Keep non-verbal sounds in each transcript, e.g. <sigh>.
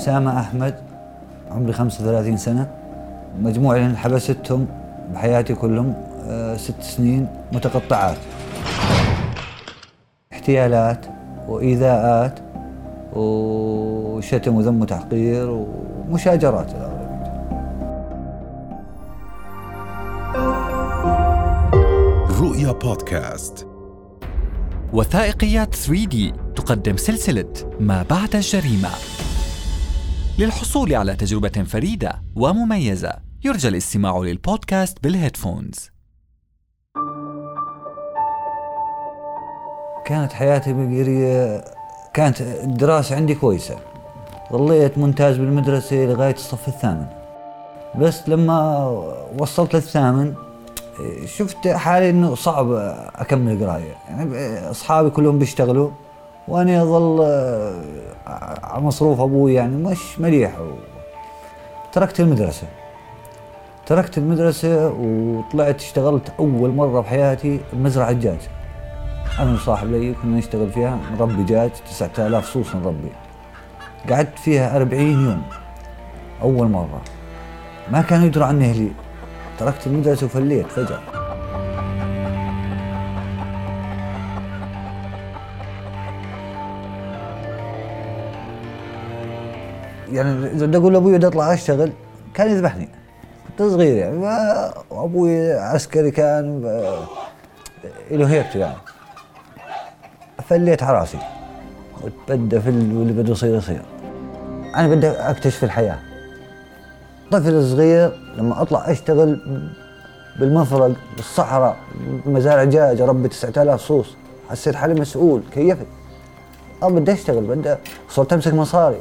أسامة أحمد عمري 35 سنة مجموع اللي حبستهم بحياتي كلهم آه، ست سنين متقطعات. احتيالات وإيذاءات وشتم وذم وتحقير ومشاجرات. رؤيا بودكاست. وثائقيات 3D تقدم سلسلة ما بعد الجريمة. للحصول على تجربة فريدة ومميزة. يرجى الاستماع للبودكاست بالهيدفونز. كانت حياتي بقرية كانت الدراسة عندي كويسة. ظليت ممتاز بالمدرسة لغاية الصف الثامن. بس لما وصلت للثامن شفت حالي إنه صعب أكمل قراية. يعني أصحابي كلهم بيشتغلوا. وأنا أظل على مصروف أبوي يعني مش مليح. تركت المدرسة. تركت المدرسة وطلعت اشتغلت أول مرة بحياتي بمزرعه دجاج أنا وصاحب لي كنا نشتغل فيها نربي دجاج 9000 صوص نربي قعدت فيها 40 يوم. أول مرة. ما كانوا يدروا عني أهلي تركت المدرسة وفليت فجأة. يعني إذا بدي أقول لأبوي بدي أطلع أشتغل كان يذبحني. كنت صغير يعني أبوي عسكري كان له هيبته يعني. فليت على رأسي. وتبدى في اللي بده يصير يصير. أنا بدي أكتشف الحياة. طفل صغير لما أطلع أشتغل بالمفرق بالصحراء بمزارع دجاج اربي 9000 صوص. حسيت حالي مسؤول كيفت أه بدي أشتغل بدي صرت أمسك مصاري.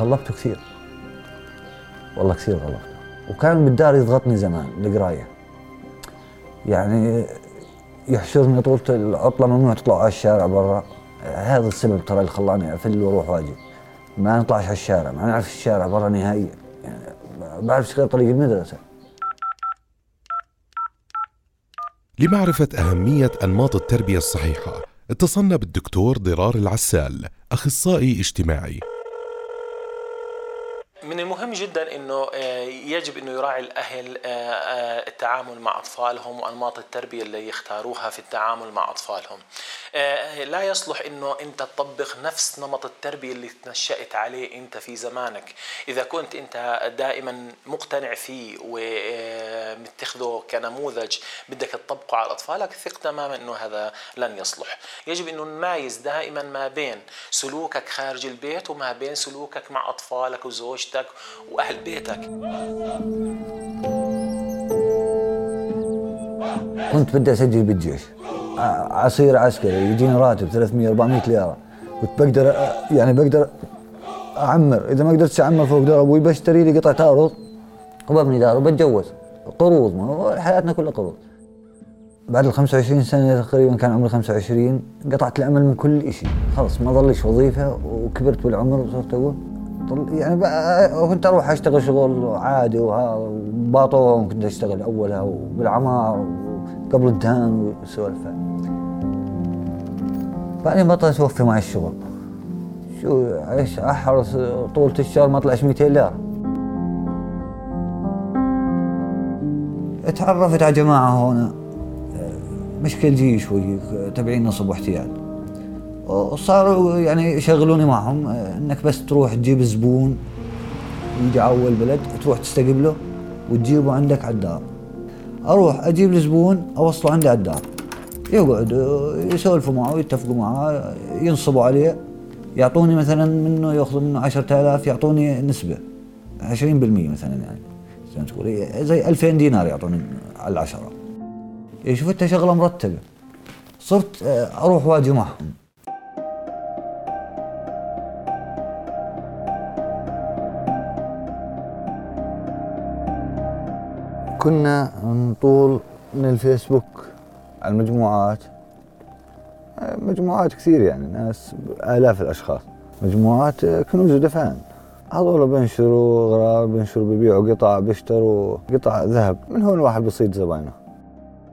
غلبته كثير. والله كثير غلبته وكان بالدار يضغطني زمان القراية. يعني يحشرني طول العطلة ممنوع تطلع على الشارع برا. هذا السبب ترى اللي خلاني أفل وأروح وأجي. ما نطلعش على الشارع ما نعرف الشارع برا نهائيا. يعني بعرف غير طريق المدرسة. لمعرفة أهمية أنماط التربية الصحيحة اتصلنا بالدكتور ضرار العسال أخصائي اجتماعي. من المهم جدا إنه آه، يجب إنه يراعي الأهل آه، آه، التعامل مع أطفالهم وأنماط التربية اللي يختاروها في التعامل مع أطفالهم. لا يصلح إنه أنت تطبق نفس نمط التربية اللي تنشأت عليه أنت في زمانك، إذا كنت أنت دائما مقتنع فيه ومتخذه كنموذج بدك تطبقه على أطفالك ثق تماما إنه هذا لن يصلح. يجب إنه نمايز دائما ما بين سلوكك خارج البيت وما بين سلوكك مع أطفالك وزوجتك زوجتك وأهل بيتك. كنت بدي أسجل بالجيش. عصير عسكري يجيني راتب 300 400 ليرة. كنت بقدر يعني بقدر أعمر. إذا ما قدرت أعمر فوق دار أبوي بشتري لي قطعة أرض وببني دار وبتجوز. قروض حياتنا كلها قروض. بعد ال 25 سنة تقريبا كان عمري 25 قطعت الامل من كل شيء خلص ما ظليش وظيفة وكبرت بالعمر وصرت أقول يعني كنت أروح أشتغل شغل عادي وباطون كنت أشتغل أولها وبالعمار قبل الدهان والسوالف. بعدين بطلت توفي معي الشغل. شو إيش أحرص؟ طولة الشهر ما طلعش 200 ليرة. تعرفت على جماعة هنا مشكل جي شوي تبعين نصب واحتيال وصاروا يعني يشغلوني معهم. إنك بس تروح تجيب زبون يجي أول بلد تروح تستقبله وتجيبه عندك على الدار. أروح أجيب الزبون أوصله عندي على الدار. يقعد يسولفوا معه يتفقوا معه ينصبوا عليه. يعطوني مثلا منه يأخذوا منه 10000 يعطوني نسبة 20% مثلا يعني. زي تقول زي 2000 دينار يعطوني على العشرة. شفت شغلة مرتبة. صرت أروح وأجي معهم. كنا نطول من الفيسبوك على المجموعات. مجموعات كثير يعني ناس آلاف الأشخاص. مجموعات كنوز ودفان هذول بينشروا غرار بينشروا بيبيعوا قطع بيشتروا قطع ذهب. من هون الواحد بيصيد زباينه.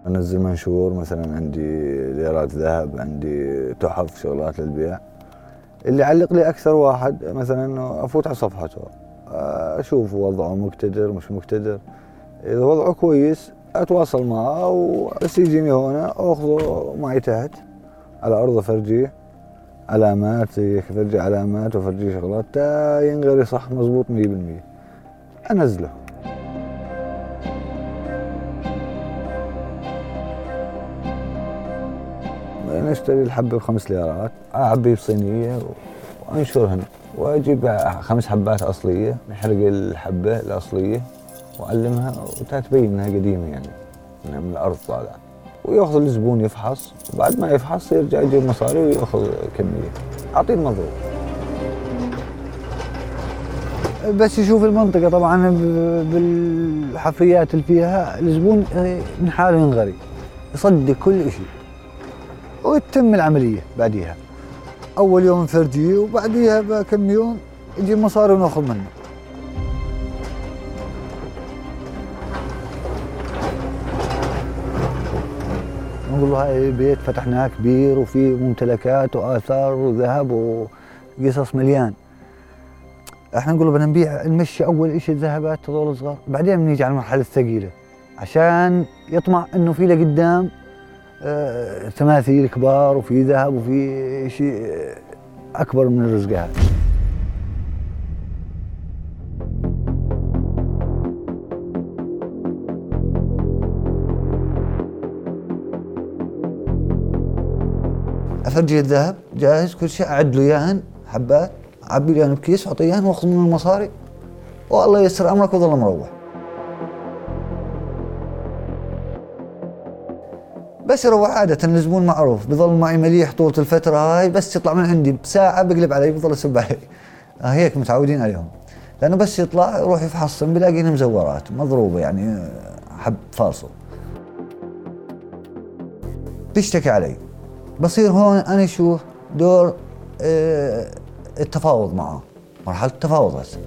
انزل منشور مثلا عندي ليرات ذهب عندي تحف شغلات للبيع. اللي يعلق لي أكثر واحد مثلا أفوت على صفحته. أشوف وضعه مقتدر مش مقتدر. إذا وضعه كويس أتواصل معه وبس يجيني هنا أخذه معي تحت على أرض فرجيه علامات فرجي علامات وفرجي شغلات تا ينغري صح مزبوط 100% أنزله. نشتري الحبة بخمس ليرات أعبي بصينية وأنشرهن وأجيب خمس حبات أصلية نحرق الحبة الأصلية. وأعلمها وتبين إنها قديمة يعني إنها من الأرض طالعة. ويأخذ الزبون يفحص وبعد ما يفحص يرجع يجيب مصاري ويأخذ كمية. أعطيه المضروب بس يشوف المنطقة طبعا بالحفريات اللي فيها الزبون من حاله ينغري يصدق كل شيء وتتم العملية بعديها. أول يوم نفرجيه وبعديها بكم يوم يجي مصاري ونأخذ منه. نقول له هاي بيت فتحناه كبير وفي ممتلكات وآثار وذهب وقصص مليان. إحنا نقول بدنا نبيع نمشي أول شيء الذهبات هذول صغار بعدين بنيجي على المرحلة الثقيلة. عشان يطمع إنه في لقدام آه، تماثيل كبار وفي ذهب وفي شيء أكبر من الرزق هذا. أفرجي الذهب جاهز كل شيء أعد له إياهن حبات اعبي لي بكيس واعطيه إياهن وأخذ منه المصاري. والله ييسر أمرك وظل مروح. بس يروح عادة الزبون معروف بظل معي مليح طولة الفترة هاي بس يطلع من عندي بساعة بقلب علي بظل يسب علي. <laughs> آه هيك متعودين عليهم. لأنه بس يطلع يروح يفحصهم بلاقي مزورات مضروبة يعني حب فاصل. بيشتكي علي. بصير هون أنا شو دور آه التفاوض معه مرحلة التفاوض هسه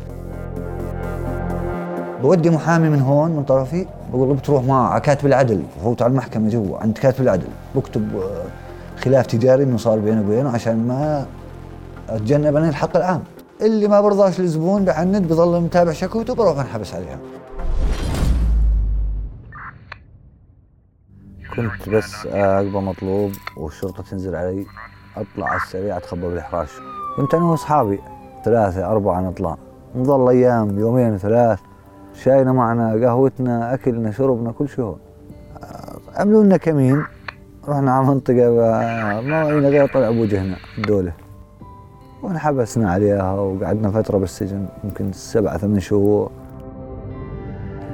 بودي محامي من هون من طرفي بقول له بتروح مع كاتب العدل بفوت على المحكمة جوا عند كاتب العدل. بكتب آه، خلاف تجاري إنه صار بيني وبينه عشان ما أتجنب أنا الحق العام. اللي ما برضاش الزبون بعند بضل متابع شكوته بروح أنحبس عليها. كنت بس اقبى مطلوب والشرطة تنزل علي أطلع على السريع أتخبى بالحراش كنت أنا وأصحابي ثلاثة أربعة نطلع. نظل أيام يومين ثلاث. شاينا معنا قهوتنا أكلنا شربنا كل شيء. عملوا لنا كمين. رحنا على منطقة ما وعينا غير طلع بوجهنا الدولة. وانحبسنا عليها وقعدنا فترة بالسجن يمكن سبعة ثمان شهور.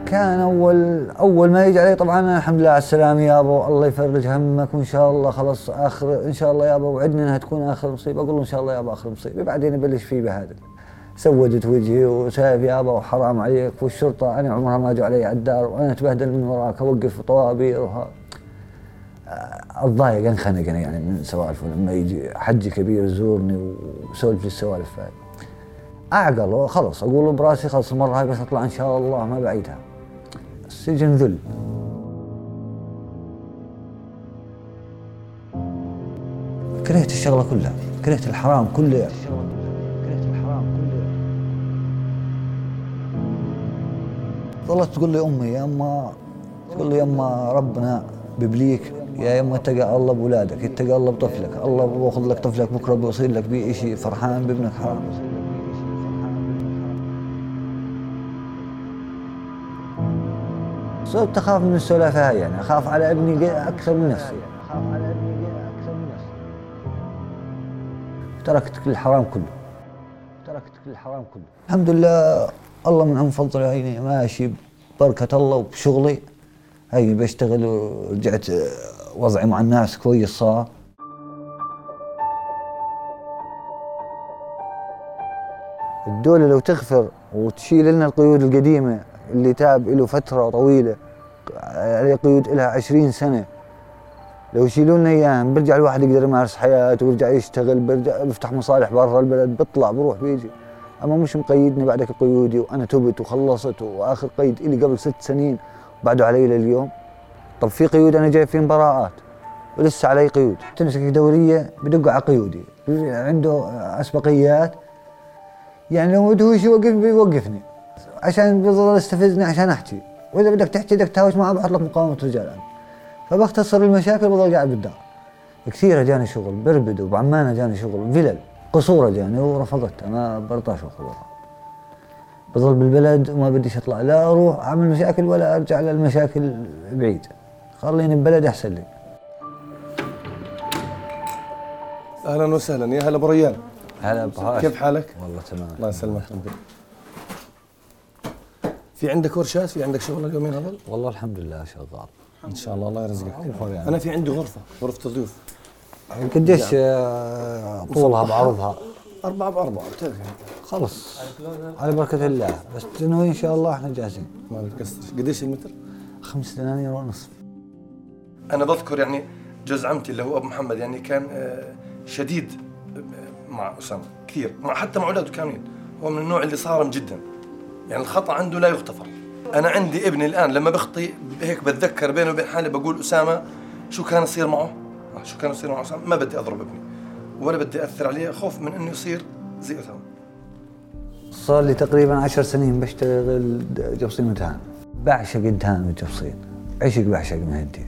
كان اول أول ما يجي علي طبعا الحمد لله على السلامة يابا الله يفرج همك وإن شاء الله خلاص اخر إن شاء الله يابا وعدنا إنها تكون آخر مصيبة أقول له إن شاء الله يابا آخر مصيبة بعدين يبلش فيه بهذا. سودت وجهي وشايف يابا وحرام عليك والشرطة أنا عمرها ما جو علي على الدار وأنا أتبهدل من وراك أوقف طوابير وها اتضايق انخنق أنا يعني من سوالفه لما يجي حجي كبير يزورني وسولف السوالف هاي. اعقل خلص أقول براسي خلص المرة هاي بس أطلع إن شاء الله ما بعيدها. السجن ذل كرهت الشغلة كلها كرهت الحرام كله. ظلت تقول لي أمي يا اما تقول لي يا اما ربنا ببليك يا يما اتقى الله بولادك اتقى الله بطفلك الله بيأخذ لك طفلك بكرة بيصير لك بيه شيء فرحان بابنك حرام صرت أخاف من السلافه هاي يعني أخاف على ابني أكثر من نفسي اخاف على ابني أكثر من نفسي. تركت كل الحرام كله. تركت كل الحرام كله. الحمد لله الله من عم فضل عيني ماشي ببركة الله وبشغلي. هي بشتغل ورجعت وضعي مع الناس كويس صار. الدولة لو تغفر وتشيل لنا القيود القديمة اللي تاب له فترة طويلة عليه قيود لها عشرين سنة. لو يشيلوا لنا اياها برجع الواحد يقدر يمارس حياته ويرجع يشتغل برجع بيفتح مصالح برا البلد بيطلع بروح بيجي. أما مش مقيدني بعدك قيودي وأنا تبت وخلصت وآخر قيد إلي قبل ست سنين بعده علي لليوم. طب في قيود أنا جايب فيهم براءات ولسه علي قيود. تمسك دورية بدق على قيودي. عنده أسبقيات. يعني لو مدهوش يوقف بيوقفني. عشان بيظل يستفزني عشان أحكي. وإذا بدك تحكي بدك تهاوش معه بحط لك مقاومة رجال. أنا. فبختصر المشاكل بضل قاعد بالدار. كثير جاني شغل بربد وبعمانة جاني شغل فلل قصور جاني ورفضتها ما برضاش اخذها بظل بالبلد وما بديش أطلع لا أروح أعمل مشاكل ولا أرجع للمشاكل بعيد. خليني ببلدي أحسن لي. أهلا وسهلا. يا هلا أبو ريان. هلا كيف حالك؟ والله تمام. الله يسلمك. في عندك ورشات؟ في عندك شغل اليومين هذول؟ والله الحمد لله شغال إن شاء الله. الله يرزقك. يعني. أنا في عندي غرفة غرفة ضيوف قديش آه، طولها بعرضها؟ أربعة بأربعة بتعرف يعني. خلص. على بركة الله. بس تنوي إن شاء الله إحنا جاهزين. ما بتكسرش قديش المتر؟ خمس دنانير ونصف أنا بذكر يعني جوز عمتي اللي هو أبو محمد يعني كان آه، شديد آه، مع أسامة كثير مع حتى مع أولاده كاملين. هو من النوع اللي صارم جدا. يعني الخطأ عنده لا يغتفر. أنا عندي ابني الآن لما بخطي هيك بتذكر بيني وبين حالي بقول أسامة شو كان يصير معه؟ آه، شو كان يصير مع أسامة؟ ما بدي أضرب ابني. ولا بدي أثر عليه خوف من إنه يصير زي أسامة صار لي تقريبا عشر سنين بشتغل جبصين ودهان بعشق الدهان والجبصين عشق بعشق مهدي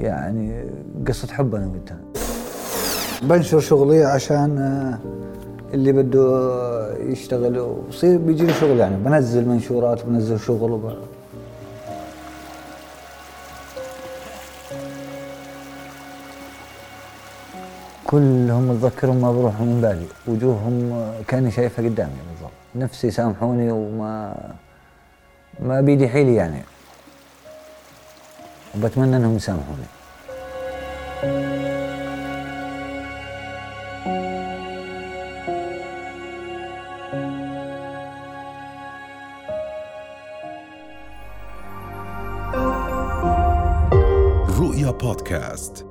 يعني قصة حب أنا والدهان بنشر شغلي عشان آه، اللي بده يشتغل. ويصير بيجي لي شغل يعني. بنزل منشورات بنزل شغل وب... كلهم اتذكرهم ما بروحوا من بالي وجوههم كأني شايفها قدامي بالضبط. نفسي يسامحوني وما ما بيدي حيلي يعني. وبتمنى إنهم يسامحوني. بودكاست